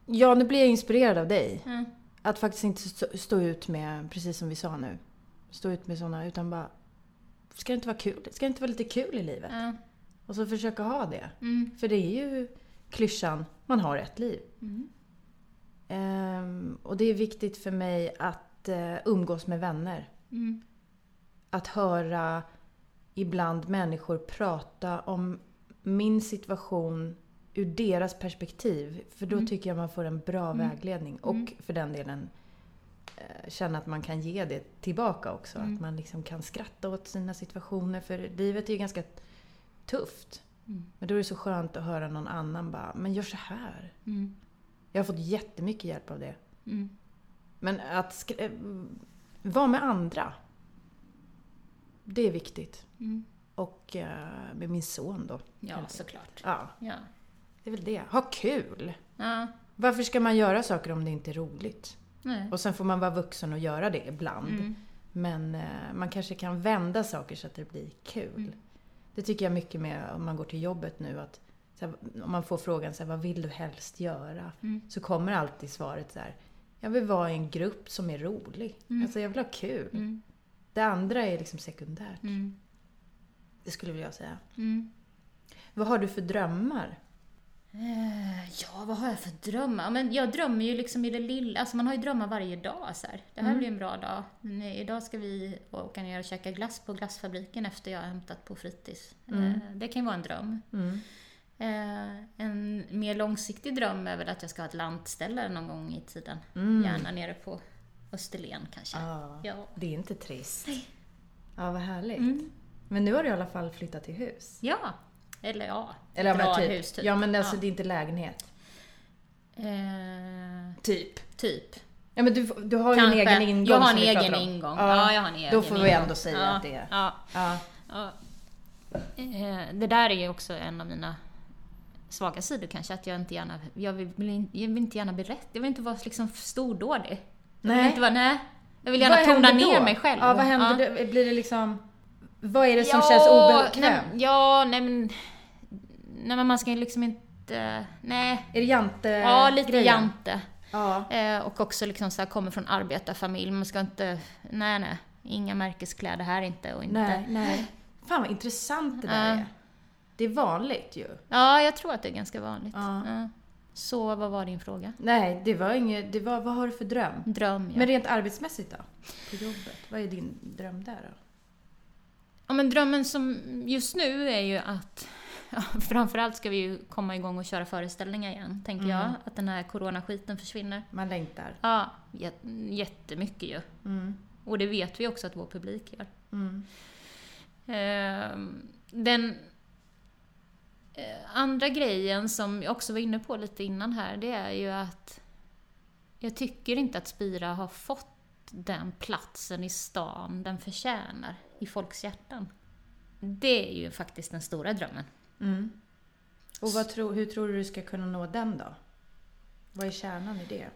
[SPEAKER 2] Ja, nu blir jag inspirerad av dig.
[SPEAKER 1] Mm.
[SPEAKER 2] Att faktiskt inte stå, ut med, precis som vi sa nu, stå ut med sådana utan bara... Ska det inte vara kul? Ska det inte vara lite kul i livet?
[SPEAKER 1] Ja.
[SPEAKER 2] Och så försöka ha det.
[SPEAKER 1] Mm.
[SPEAKER 2] För det är ju klyschan, man har ett liv.
[SPEAKER 1] Mm.
[SPEAKER 2] Ehm, och det är viktigt för mig att eh, umgås med vänner.
[SPEAKER 1] Mm.
[SPEAKER 2] Att höra ibland människor prata om min situation ur deras perspektiv. För då
[SPEAKER 1] Mm.
[SPEAKER 2] tycker jag man får en bra vägledning. Och för den delen eh, känna att man kan ge det tillbaka också.
[SPEAKER 1] Mm.
[SPEAKER 2] Att man liksom kan skratta åt sina situationer. För livet är ju ganska tufft.
[SPEAKER 1] Mm.
[SPEAKER 2] Men då är det så skönt att höra någon annan bara, men gör så här.
[SPEAKER 1] Mm.
[SPEAKER 2] Jag har fått jättemycket hjälp av det.
[SPEAKER 1] Mm.
[SPEAKER 2] Men att skri- eh, vara med andra. Det är viktigt.
[SPEAKER 1] Mm.
[SPEAKER 2] Och eh, med min son då.
[SPEAKER 1] Ja, såklart.
[SPEAKER 2] Ja,
[SPEAKER 1] Ja.
[SPEAKER 2] det är väl det. Ha kul!
[SPEAKER 1] ja.
[SPEAKER 2] Varför ska man göra saker om det inte är roligt?
[SPEAKER 1] Nej.
[SPEAKER 2] Och sen får man vara vuxen och göra det ibland.
[SPEAKER 1] Mm.
[SPEAKER 2] Men eh, man kanske kan vända saker så att det blir kul. Det tycker jag mycket med om man går till jobbet nu. att här, Om man får frågan så här, vad vill du helst göra?
[SPEAKER 1] Mm.
[SPEAKER 2] Så kommer alltid svaret så här. Jag vill vara i en grupp som är rolig.
[SPEAKER 1] Mm.
[SPEAKER 2] Alltså jag vill ha kul.
[SPEAKER 1] Mm.
[SPEAKER 2] Det andra är liksom sekundärt.
[SPEAKER 1] Mm.
[SPEAKER 2] Det skulle jag säga.
[SPEAKER 1] Mm.
[SPEAKER 2] Vad har du för drömmar?
[SPEAKER 1] Eh, Ja, vad har jag för drömmar? Men jag drömmer ju liksom i det lilla. Alltså man har ju drömmar varje dag. Så här. Det här
[SPEAKER 2] Mm.
[SPEAKER 1] blir en bra dag. Nej, idag ska vi åka ner och käka glass på glassfabriken efter jag har hämtat på fritids.
[SPEAKER 2] Mm.
[SPEAKER 1] Eh, Det kan ju vara en dröm.
[SPEAKER 2] Mm.
[SPEAKER 1] Eh, En mer långsiktig dröm är väl att jag ska ha ett lantställe någon gång i tiden.
[SPEAKER 2] Mm.
[SPEAKER 1] Gärna nere på Österlen kanske.
[SPEAKER 2] Ja,
[SPEAKER 1] Ja.
[SPEAKER 2] det är inte trist. Ja, vad härligt.
[SPEAKER 1] Mm.
[SPEAKER 2] Men nu har du i alla fall flyttat till hus.
[SPEAKER 1] Ja. Eller ja,
[SPEAKER 2] Eller
[SPEAKER 1] ett
[SPEAKER 2] ja, typ.
[SPEAKER 1] radhus typ.
[SPEAKER 2] Ja, men alltså
[SPEAKER 1] Ja.
[SPEAKER 2] det är inte lägenhet.
[SPEAKER 1] Eh,
[SPEAKER 2] Typ.
[SPEAKER 1] typ.
[SPEAKER 2] Ja, men du, du har ju en egen ingång
[SPEAKER 1] Jag har en egen ingång. Ja, jag har en egen
[SPEAKER 2] Då får vi ändå säga
[SPEAKER 1] ja,
[SPEAKER 2] att det är...
[SPEAKER 1] Ja,
[SPEAKER 2] Ja.
[SPEAKER 1] ja. Eh, Det där är ju också en av mina svaga sidor kanske, att jag inte gärna, jag vill, jag vill inte gärna berätta, jag vill inte vara liksom stordådig. Jag vill
[SPEAKER 2] Nej.
[SPEAKER 1] inte vara, nej. Jag vill gärna tona ner mig själv.
[SPEAKER 2] Ja, vad händer
[SPEAKER 1] Ja.
[SPEAKER 2] då? Blir det liksom... Vad är det som
[SPEAKER 1] Ja,
[SPEAKER 2] känns obekvämt?
[SPEAKER 1] Nej, ja, nej men... Nej men man ska ju liksom inte... Nej.
[SPEAKER 2] Är det jante
[SPEAKER 1] Ja, lite
[SPEAKER 2] grejen?
[SPEAKER 1] jante.
[SPEAKER 2] Ja.
[SPEAKER 1] Eh, och också liksom så här, kommer från arbetarfamilj. Man ska inte... Nej, nej. Inga märkeskläder här inte och inte...
[SPEAKER 2] Nej, nej. Fan vad intressant det där är. Det är vanligt ju.
[SPEAKER 1] Ja, jag tror att det är ganska vanligt.
[SPEAKER 2] Ja.
[SPEAKER 1] Ja. Så vad var din fråga?
[SPEAKER 2] Nej, det var inget... Det var, vad har du för dröm?
[SPEAKER 1] Dröm, ja.
[SPEAKER 2] Men rent arbetsmässigt då? På jobbet? Vad är din dröm där då?
[SPEAKER 1] Ja, men drömmen som just nu är ju att ja, framförallt ska vi ju komma igång och köra föreställningar igen, tänker
[SPEAKER 2] Mm.
[SPEAKER 1] jag. Att den här coronaskiten försvinner.
[SPEAKER 2] Man längtar.
[SPEAKER 1] Ja, jät- jättemycket ju.
[SPEAKER 2] Mm.
[SPEAKER 1] Och det vet vi också att vår publik gör.
[SPEAKER 2] Mm.
[SPEAKER 1] Ehm, Den eh, andra grejen som jag också var inne på lite innan här, det är ju att jag tycker inte att Spira har fått den platsen i stan den förtjänar i folks hjärtan. Det är ju faktiskt den stora drömmen.
[SPEAKER 2] Mm. Och tro, hur tror du du ska kunna nå den då? Vad är kärnan i det?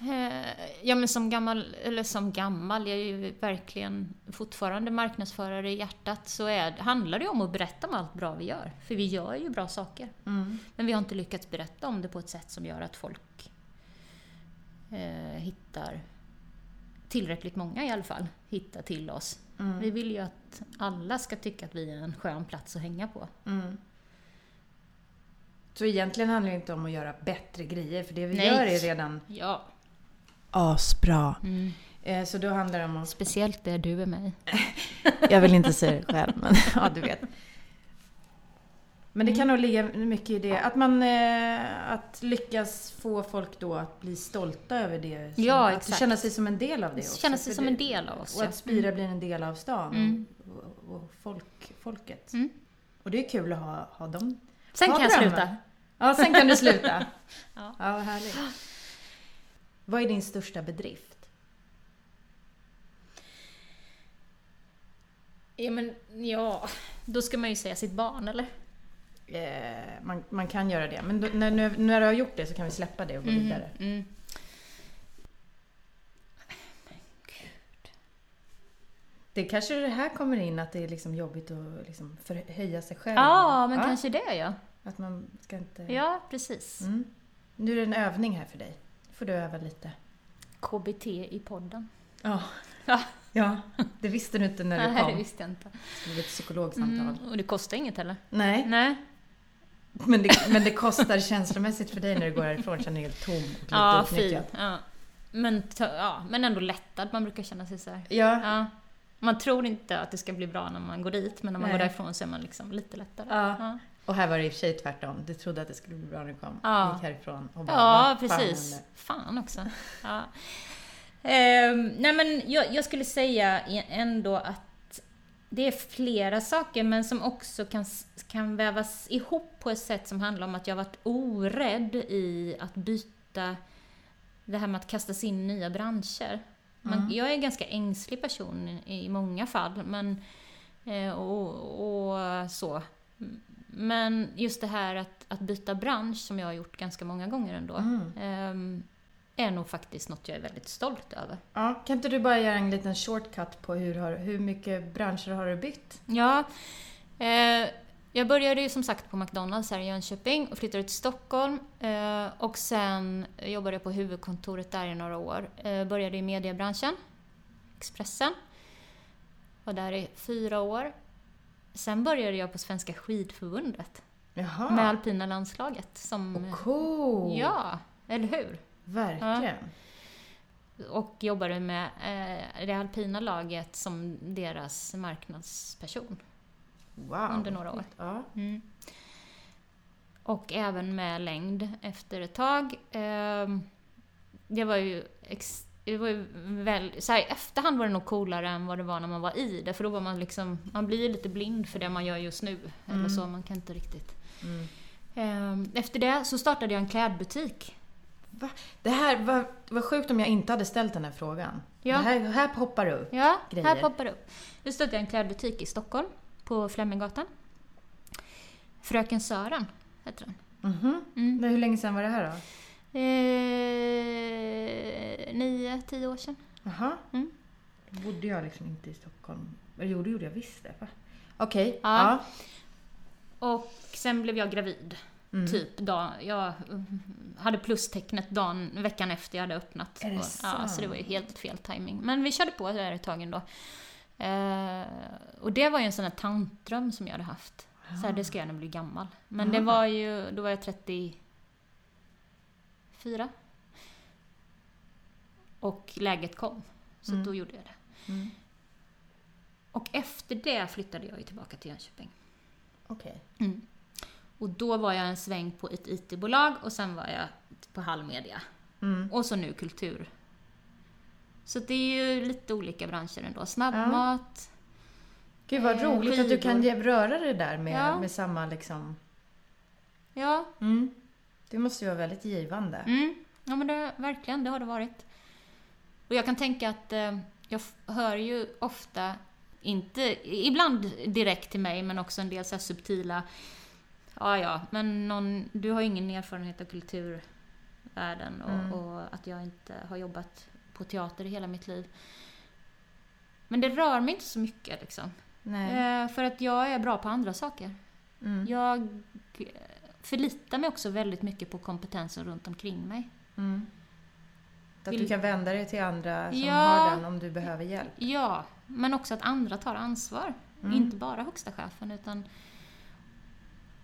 [SPEAKER 1] Eh, Ja men som gammal, eller som gammal, jag är ju verkligen fortfarande marknadsförare i hjärtat, så är, handlar det ju om att berätta om allt bra vi gör. För vi gör ju bra saker.
[SPEAKER 2] Mm.
[SPEAKER 1] Men vi har inte lyckats berätta om det på ett sätt som gör att folk eh, hittar, tillräckligt många i alla fall, hittar till oss.
[SPEAKER 2] Mm.
[SPEAKER 1] Vi vill ju att alla ska tycka att vi är en skön plats att hänga på.
[SPEAKER 2] Mm. Så egentligen handlar det inte om att göra bättre grejer, för det vi
[SPEAKER 1] Nej.
[SPEAKER 2] gör är redan
[SPEAKER 1] Ja.
[SPEAKER 2] asbra.
[SPEAKER 1] Mm.
[SPEAKER 2] Eh, så då handlar det om att...
[SPEAKER 1] Speciellt det du är mig.
[SPEAKER 2] Jag vill inte säga det själv, men ja, du vet. Men det kan nog ligga mycket i det. Att man eh, att lyckas få folk då att bli stolta över det. Som,
[SPEAKER 1] Ja,
[SPEAKER 2] att
[SPEAKER 1] exakt.
[SPEAKER 2] känna sig som en del av det också.
[SPEAKER 1] Känna sig
[SPEAKER 2] För
[SPEAKER 1] som
[SPEAKER 2] det,
[SPEAKER 1] en del av oss.
[SPEAKER 2] Och att Spira blir en del av stan
[SPEAKER 1] Mm.
[SPEAKER 2] och, och folk, folket.
[SPEAKER 1] Mm.
[SPEAKER 2] Och det är kul att ha, ha dem.
[SPEAKER 1] Sen
[SPEAKER 2] Ha
[SPEAKER 1] kan jag
[SPEAKER 2] drömmar.
[SPEAKER 1] sluta.
[SPEAKER 2] Ja, sen kan du sluta.
[SPEAKER 1] Ja.
[SPEAKER 2] ja, vad härligt. Vad är din största bedrift?
[SPEAKER 1] Ja, men ja, då ska man ju säga sitt barn, eller?
[SPEAKER 2] Eh, man, man kan göra det, men då, när, när, när du har gjort det så kan vi släppa det och gå vidare.
[SPEAKER 1] Mm.
[SPEAKER 2] Det kanske det här kommer in, att det är liksom jobbigt att liksom förhöja sig själv.
[SPEAKER 1] Ja, men kanske det ja.
[SPEAKER 2] Att man ska inte...
[SPEAKER 1] Ja, precis.
[SPEAKER 2] Mm. Nu är det en övning här för dig. Nu får du öva lite.
[SPEAKER 1] KBT i podden.
[SPEAKER 2] Ja.
[SPEAKER 1] Ja.
[SPEAKER 2] ja, det visste du inte när du
[SPEAKER 1] Nej,
[SPEAKER 2] kom.
[SPEAKER 1] det visste jag inte.
[SPEAKER 2] Det skulle bli ett psykologsamtal.
[SPEAKER 1] Mm, och det kostar inget heller.
[SPEAKER 2] Nej,
[SPEAKER 1] Nej.
[SPEAKER 2] Men det, men det kostar känslomässigt för dig när du går härifrån. Känner dig helt tom och lite
[SPEAKER 1] Ja,
[SPEAKER 2] utnyttjad.
[SPEAKER 1] Ja. Men, ja, men ändå lättad. Man brukar känna sig så här.
[SPEAKER 2] Ja.
[SPEAKER 1] Ja. Man tror inte att det ska bli bra när man går dit, men när man
[SPEAKER 2] Nej.
[SPEAKER 1] går därifrån så är man liksom lite lättare.
[SPEAKER 2] Ja.
[SPEAKER 1] Ja,
[SPEAKER 2] Och här var det i och för sig tvärtom. Du trodde att det skulle bli bra när du kom.
[SPEAKER 1] Ja.
[SPEAKER 2] Gick härifrån och bara,
[SPEAKER 1] ja
[SPEAKER 2] "Vad fan
[SPEAKER 1] precis.
[SPEAKER 2] händer?"
[SPEAKER 1] Fan också. Ja. Ehm, nej men jag, jag skulle säga e- ändå att det är flera saker men som också kan, kan vävas ihop på ett sätt som handlar om att jag varit orädd i att byta det här med att kasta sig in i nya branscher. Man,
[SPEAKER 2] Mm.
[SPEAKER 1] Jag är en ganska ängslig person i, i många fall men, eh, och, och så. Men just det här att, att byta bransch, som jag har gjort ganska många gånger ändå,
[SPEAKER 2] Mm.
[SPEAKER 1] ehm, är nog faktiskt något jag är väldigt stolt över.
[SPEAKER 2] Ja, kan inte du bara göra en liten shortcut på hur, har, hur mycket branscher har du bytt?
[SPEAKER 1] Ja, eh, jag började ju som sagt på McDonalds här i Jönköping och flyttade till Stockholm. Eh, och sen jobbade jag på huvudkontoret där i några år. Eh, började i mediebranschen, Expressen. Var där i fyra år. Sen började jag på Svenska skidförbundet
[SPEAKER 2] Jaha.
[SPEAKER 1] med alpina landslaget. Som,
[SPEAKER 2] Och cool!
[SPEAKER 1] Ja, eller hur?
[SPEAKER 2] Verkligen.
[SPEAKER 1] och jobbade med eh, det alpina laget som deras marknadsperson.
[SPEAKER 2] Wow.
[SPEAKER 1] Under några år.
[SPEAKER 2] Ja.
[SPEAKER 1] Mm. Och även med längd efter ett tag. Ehm, det var ju, ex, det var ju väl, så här, i efterhand var det nog coolare än vad det var när man var i det. För då var man liksom, man blir lite blind för det man gör just nu. Eller
[SPEAKER 2] Mm.
[SPEAKER 1] så, man kan inte riktigt.
[SPEAKER 2] Mm.
[SPEAKER 1] Ehm, efter det så startade jag en klädbutik.
[SPEAKER 2] Det här var, var sjukt om jag inte hade ställt den här frågan.
[SPEAKER 1] Ja.
[SPEAKER 2] Det här, här poppar det upp.
[SPEAKER 1] Ja,
[SPEAKER 2] grejer.
[SPEAKER 1] här poppar det upp. Nu startade jag en klädbutik i Stockholm, på Fleminggatan. Fröken Sören heter den.
[SPEAKER 2] Mhm.
[SPEAKER 1] Mm.
[SPEAKER 2] Men hur länge sedan var det här då?
[SPEAKER 1] Eh, nio, tio år sedan.
[SPEAKER 2] Jaha.
[SPEAKER 1] Mm.
[SPEAKER 2] Då bodde jag liksom inte i Stockholm. Eller jo, det gjorde jag visst det. va? Okej.
[SPEAKER 1] Ja.
[SPEAKER 2] Ja.
[SPEAKER 1] Och sen blev jag gravid.
[SPEAKER 2] Mm.
[SPEAKER 1] Typ dag, jag hade plustecknet dagen, veckan efter jag hade öppnat.
[SPEAKER 2] Är det
[SPEAKER 1] och, ja,
[SPEAKER 2] sant?
[SPEAKER 1] så det var ju helt fel timing. Men vi körde på där ett tag ändå. Eh, och det var ju en sån här tantdröm som jag hade haft. Så här, det ska jag när jag blir gammal. Men det
[SPEAKER 2] Ah.
[SPEAKER 1] var ju, då var jag 34. Och läget kom. Så
[SPEAKER 2] Mm.
[SPEAKER 1] då gjorde jag det.
[SPEAKER 2] Mm.
[SPEAKER 1] Och efter det flyttade jag ju tillbaka till Jönköping.
[SPEAKER 2] Okej.
[SPEAKER 1] Mm. Och då var jag en sväng på ett IT-bolag och sen var jag på Hallmedia.
[SPEAKER 2] Mm.
[SPEAKER 1] Och så nu kultur. Så det är ju lite olika branscher ändå. Snabbmat.
[SPEAKER 2] Gud vad
[SPEAKER 1] Eh,
[SPEAKER 2] roligt att du
[SPEAKER 1] skidor.
[SPEAKER 2] kan röra dig där med,
[SPEAKER 1] Ja.
[SPEAKER 2] med samma liksom...
[SPEAKER 1] Ja.
[SPEAKER 2] Mm. Det måste ju vara väldigt givande.
[SPEAKER 1] Mm. Ja men det, verkligen, det har det varit. Och jag kan tänka att eh, jag hör ju ofta, inte, ibland direkt till mig, men också en del så subtila Ja, ja, men någon, du har ju ingen erfarenhet av kulturvärlden och,
[SPEAKER 2] Mm.
[SPEAKER 1] och att jag inte har jobbat på teater i hela mitt liv. Men det rör mig inte så mycket liksom. Eh, för att jag är bra på andra saker.
[SPEAKER 2] Mm.
[SPEAKER 1] Jag eh, förlitar mig också väldigt mycket på kompetensen runt omkring mig.
[SPEAKER 2] Mm. Att du kan vända dig till andra som
[SPEAKER 1] Ja.
[SPEAKER 2] har den om du behöver hjälp.
[SPEAKER 1] Ja, men också att andra tar ansvar.
[SPEAKER 2] Mm.
[SPEAKER 1] Inte bara högsta chefen utan...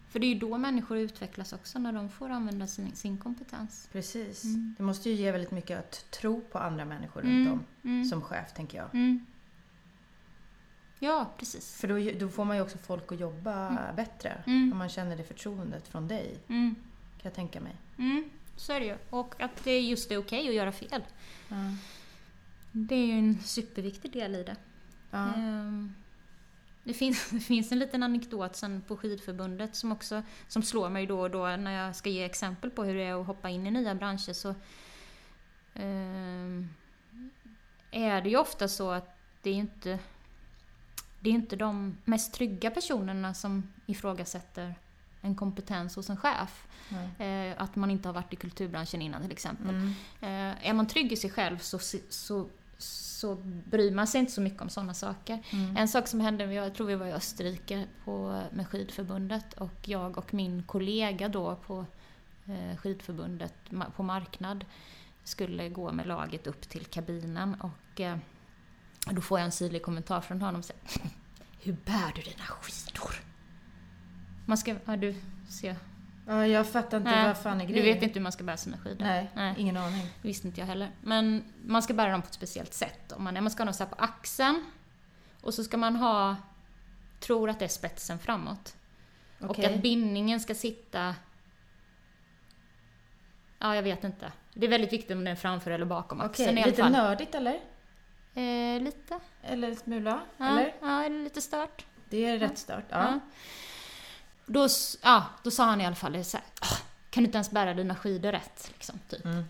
[SPEAKER 1] För det är ju då människor utvecklas också, när de får använda sin, sin kompetens.
[SPEAKER 2] Precis.
[SPEAKER 1] Mm.
[SPEAKER 2] Det måste ju ge väldigt mycket att tro på andra människor
[SPEAKER 1] Mm,
[SPEAKER 2] runt om.
[SPEAKER 1] mm,
[SPEAKER 2] Som chef, tänker jag.
[SPEAKER 1] mm. Ja, precis.
[SPEAKER 2] För då, då får man ju också folk att jobba
[SPEAKER 1] Mm.
[SPEAKER 2] bättre. Om man känner det förtroendet från dig, kan jag tänka mig.
[SPEAKER 1] så är det ju. Och att det just är okej att göra fel. Det är ju en superviktig del i det.
[SPEAKER 2] Ja.
[SPEAKER 1] Ehm, Det finns, det finns en liten anekdot sen på skidförbundet som också som slår mig då och då när jag ska ge exempel på hur det är att hoppa in i nya branscher. Så, ehm, är det ju ofta så att det är inte det är inte de mest trygga personerna som ifrågasätter en kompetens hos en chef. Eh, att man inte har varit i kulturbranschen innan till exempel.
[SPEAKER 2] Mm.
[SPEAKER 1] Eh, är man trygg i sig själv så, så, så bryr man sig inte så mycket om sådana saker.
[SPEAKER 2] Mm.
[SPEAKER 1] En sak som hände, jag tror vi var i Österrike på, med skidförbundet och jag och min kollega då på eh, skidförbundet på marknad skulle gå med laget upp till kabinen och eh, då får jag en syrlig kommentar från honom. Så, Hur bär du dina skidor? Man ska, ja, du ser.
[SPEAKER 2] Ja, jag fattar inte
[SPEAKER 1] Nej,
[SPEAKER 2] vad fan är
[SPEAKER 1] Du
[SPEAKER 2] grejen.
[SPEAKER 1] vet inte hur man ska bära sina skidor.
[SPEAKER 2] Nej,
[SPEAKER 1] Nej.
[SPEAKER 2] ingen aning.
[SPEAKER 1] Det visste inte jag heller. Men man ska bära dem på ett speciellt sätt. Om man, man ska ha dem så på axeln. Och så ska man ha, tror att det är spetsen framåt. Och
[SPEAKER 2] Okej.
[SPEAKER 1] att bindningen ska sitta... Ja, jag vet inte. Det är väldigt viktigt om den är framför eller bakom axeln i alla
[SPEAKER 2] lite
[SPEAKER 1] fall.
[SPEAKER 2] nördigt eller?
[SPEAKER 1] Eh, lite.
[SPEAKER 2] Eller smula?
[SPEAKER 1] Ja,
[SPEAKER 2] Eller?
[SPEAKER 1] ja, är det lite stört.
[SPEAKER 2] Det är rätt stört. Ja.
[SPEAKER 1] Ja. Då, ja, då sa han i alla fall så här, "Ah, kan du inte ens bära dina skidor rätt? Liksom, typ.
[SPEAKER 2] Mm.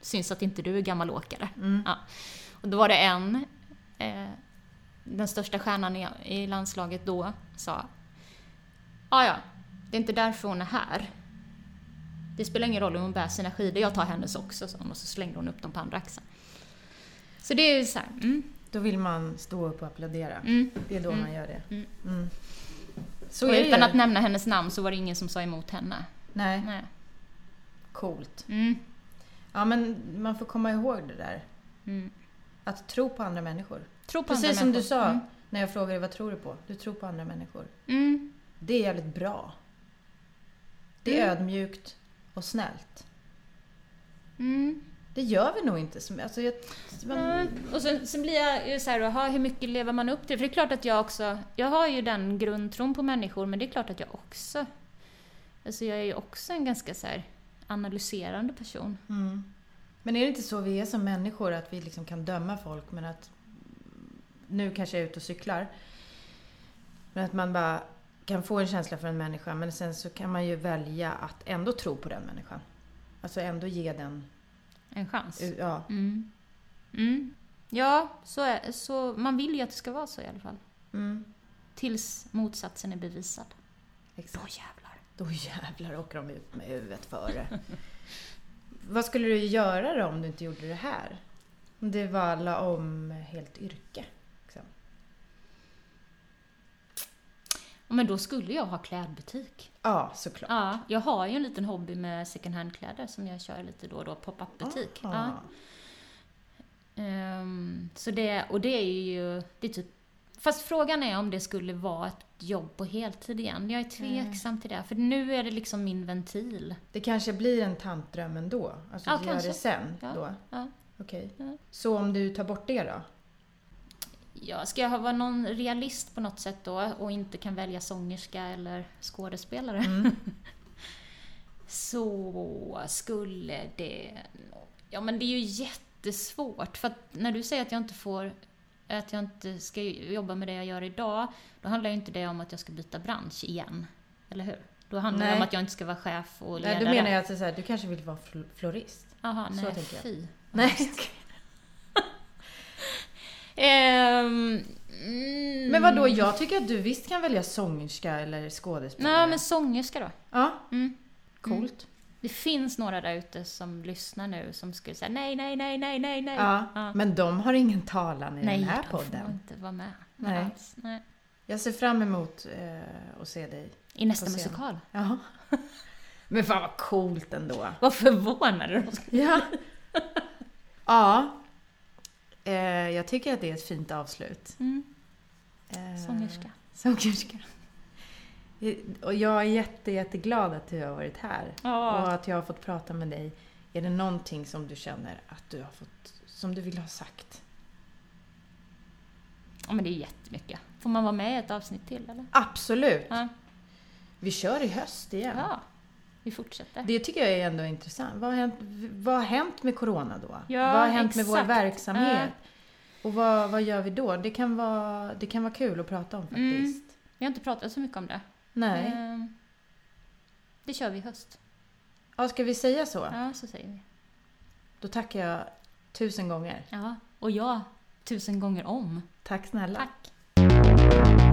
[SPEAKER 1] Syns att inte du är gammal åkare.
[SPEAKER 2] Mm.
[SPEAKER 1] Ja. Och då var det en, eh, den största stjärnan i, i landslaget då, sa Ja, ja, det är inte därför hon är här. Det spelar ingen roll om hon bär sina skidor, jag tar hennes också, sa hon, och så slängde hon upp dem på andra axeln. Så det är ju så här, mm,
[SPEAKER 2] Då vill man stå upp och applådera.
[SPEAKER 1] mm.
[SPEAKER 2] Det är då
[SPEAKER 1] Mm.
[SPEAKER 2] man gör det.
[SPEAKER 1] Mm.
[SPEAKER 2] Mm. Så det
[SPEAKER 1] utan att nämna hennes namn så var det ingen som sa emot henne.
[SPEAKER 2] Nej,
[SPEAKER 1] Nej.
[SPEAKER 2] coolt.
[SPEAKER 1] Mm.
[SPEAKER 2] Ja, men man får komma ihåg det där.
[SPEAKER 1] Mm.
[SPEAKER 2] Att tro på andra människor.
[SPEAKER 1] Tro på
[SPEAKER 2] Precis
[SPEAKER 1] andra
[SPEAKER 2] som du
[SPEAKER 1] människor.
[SPEAKER 2] sa
[SPEAKER 1] Mm.
[SPEAKER 2] när jag frågade vad tror du på? Du tror på andra människor.
[SPEAKER 1] Mm.
[SPEAKER 2] Det är jävligt bra. Det är
[SPEAKER 1] Mm.
[SPEAKER 2] ödmjukt och snällt.
[SPEAKER 1] Mm.
[SPEAKER 2] Det gör vi nog inte. Som, alltså jag, man,
[SPEAKER 1] Nej. Och sen, sen blir jag ju så här, aha, hur mycket lever man upp till? För det är klart att jag också, jag har ju den grundtron på människor, men det är klart att jag också, alltså jag är ju också en ganska så här analyserande person.
[SPEAKER 2] mm. Men är det inte så vi är som människor, att vi liksom kan döma folk, men att nu kanske jag är ute och cyklar. Men att man bara kan få en känsla för en människa, men sen så kan man ju välja att ändå tro på den människan. Alltså ändå ge den...
[SPEAKER 1] En chans.
[SPEAKER 2] Ja,
[SPEAKER 1] Mm. Mm. Ja, så, är, så man vill ju att det ska vara så i alla fall.
[SPEAKER 2] mm,
[SPEAKER 1] Tills motsatsen är bevisad. Då
[SPEAKER 2] exakt.
[SPEAKER 1] jävlar.
[SPEAKER 2] Då jävlar åker de ut med huvudet före. Vad skulle du göra då om du inte gjorde det här? Om det var alla om helt yrke? Liksom.
[SPEAKER 1] Ja, men då skulle jag ha klädbutik.
[SPEAKER 2] Ja, såklart.
[SPEAKER 1] Ja, jag har ju en liten hobby med second hand-kläder som jag kör lite då och då, pop-up butik.
[SPEAKER 2] Ah.
[SPEAKER 1] Ja. Ehm, så det, och det är ju, det är typ, fast frågan är om det skulle vara ett jobb på heltid igen. Jag är tveksam till det, för nu är det liksom min ventil.
[SPEAKER 2] Det kanske blir en tantdröm ändå? Alltså
[SPEAKER 1] Ja,
[SPEAKER 2] du gör
[SPEAKER 1] kanske.
[SPEAKER 2] det sen
[SPEAKER 1] Ja.
[SPEAKER 2] då?
[SPEAKER 1] Ja.
[SPEAKER 2] Okej.
[SPEAKER 1] Ja.
[SPEAKER 2] Så om du tar bort det då?
[SPEAKER 1] Ja, ska jag vara någon realist på något sätt då och inte kan välja sångerska eller skådespelare
[SPEAKER 2] Mm.
[SPEAKER 1] så skulle det... Ja, men det är ju jättesvårt. För att när du säger att jag inte får... Att jag inte ska jobba med det jag gör idag, då handlar ju inte det om att jag ska byta bransch igen. Eller hur? Då handlar det
[SPEAKER 2] Nej.
[SPEAKER 1] om att jag inte ska vara chef och ledare.
[SPEAKER 2] Nej, då menar jag att det så här, du kanske vill vara fl- florist?
[SPEAKER 1] Jaha,
[SPEAKER 2] så
[SPEAKER 1] nej,
[SPEAKER 2] tänker jag.
[SPEAKER 1] fy.
[SPEAKER 2] Nej.
[SPEAKER 1] Ehm, mm.
[SPEAKER 2] Men vad då? jag tycker att du visst kan välja sångerska eller skådespelare.
[SPEAKER 1] Nej, men sångerska då.
[SPEAKER 2] Ja,
[SPEAKER 1] Mm.
[SPEAKER 2] coolt.
[SPEAKER 1] Det finns några där ute som lyssnar nu som skulle säga nej, nej, nej, nej, nej, nej.
[SPEAKER 2] Ja,
[SPEAKER 1] Ja.
[SPEAKER 2] men de har ingen talan i
[SPEAKER 1] nej,
[SPEAKER 2] den här
[SPEAKER 1] de får
[SPEAKER 2] podden.
[SPEAKER 1] inte vara med.
[SPEAKER 2] Nej.
[SPEAKER 1] Alls. nej.
[SPEAKER 2] Jag ser fram emot eh, att se dig.
[SPEAKER 1] I nästa musikal.
[SPEAKER 2] Ja. Men fan vad coolt ändå.
[SPEAKER 1] Vad förvånade de
[SPEAKER 2] Ja. ja. Eh, jag tycker att det är ett fint avslut.
[SPEAKER 1] mm.
[SPEAKER 2] Eh,
[SPEAKER 1] Sångerska.
[SPEAKER 2] Sångerska. Och jag är jätte, jätteglad att du har varit här. Och
[SPEAKER 1] Ja.
[SPEAKER 2] att jag har fått prata med dig. Är det någonting som du känner att du har fått, som du vill ha sagt?
[SPEAKER 1] ja, men det är jättemycket. Får man vara med i ett avsnitt till eller?
[SPEAKER 2] Absolut!
[SPEAKER 1] Ja.
[SPEAKER 2] Vi kör i höst igen.
[SPEAKER 1] ja. Vi fortsätter.
[SPEAKER 2] Det tycker jag är ändå intressant. Vad har hänt, vad har hänt med Corona då?
[SPEAKER 1] Ja,
[SPEAKER 2] vad har hänt med vår
[SPEAKER 1] exakt.
[SPEAKER 2] verksamhet? Och vad, vad gör vi då? Det kan, vara, det kan vara kul att prata om
[SPEAKER 1] Mm.
[SPEAKER 2] faktiskt.
[SPEAKER 1] Vi har inte pratat så mycket om det.
[SPEAKER 2] Nej.
[SPEAKER 1] Ehm, Det kör vi i höst.
[SPEAKER 2] Ja, ska vi säga så?
[SPEAKER 1] Ja, så säger vi.
[SPEAKER 2] Då tackar jag tusen gånger.
[SPEAKER 1] Ja, och jag tusen gånger om.
[SPEAKER 2] Tack snälla.
[SPEAKER 1] Tack!